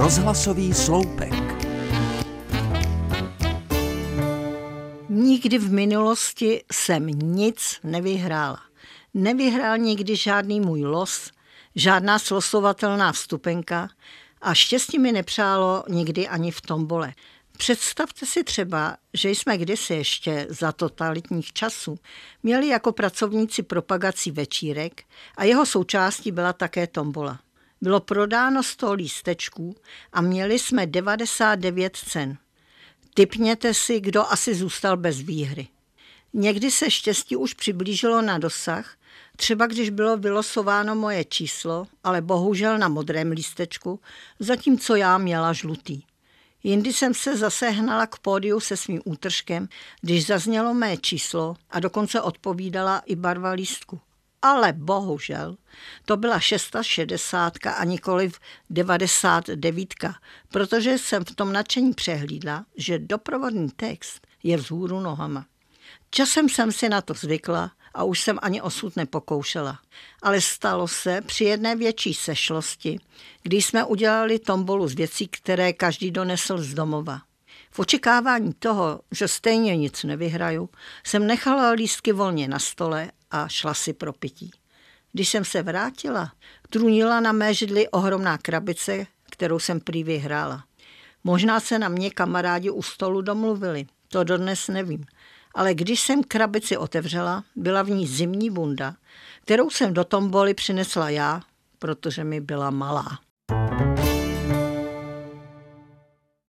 Rozhlasový sloupek. Nikdy v minulosti jsem nic nevyhrála. Nevyhrál nikdy žádný můj los, žádná slosovatelná vstupenka a štěstí mi nepřálo nikdy ani v tombole. Představte si třeba, že jsme kdysi ještě za totalitních časů měli jako pracovníci propagací večírek a jeho součástí byla také tombola. Bylo prodáno 100 lístečků a měli jsme 99 cen. Typněte si, kdo asi zůstal bez výhry. Někdy se štěstí už přiblížilo na dosah, třeba když bylo vylosováno moje číslo, ale bohužel na modrém lístečku, zatímco já měla žlutý. Jindy jsem se zase hnala k pódiu se svým útržkem, když zaznělo mé číslo a dokonce odpovídala i barva lístku. Ale bohužel, to byla 660 a nikoli 99, protože jsem v tom nadšení přehlídla, že doprovodný text je vzhůru nohama. Časem jsem si na to zvykla a už jsem ani osud nepokoušela. Ale stalo se při jedné větší sešlosti, kdy jsme udělali tombolu z věcí, které každý donesl z domova. V očekávání toho, že stejně nic nevyhraju, jsem nechala lístky volně na stole a šla si pro pití. Když jsem se vrátila, trunila na mé židli ohromná krabice, kterou jsem prý vyhrála. Možná se na mě kamarádi u stolu domluvili, to dodnes nevím ale když jsem krabici otevřela, byla v ní zimní bunda, kterou jsem do tomboly přinesla já, protože mi byla malá.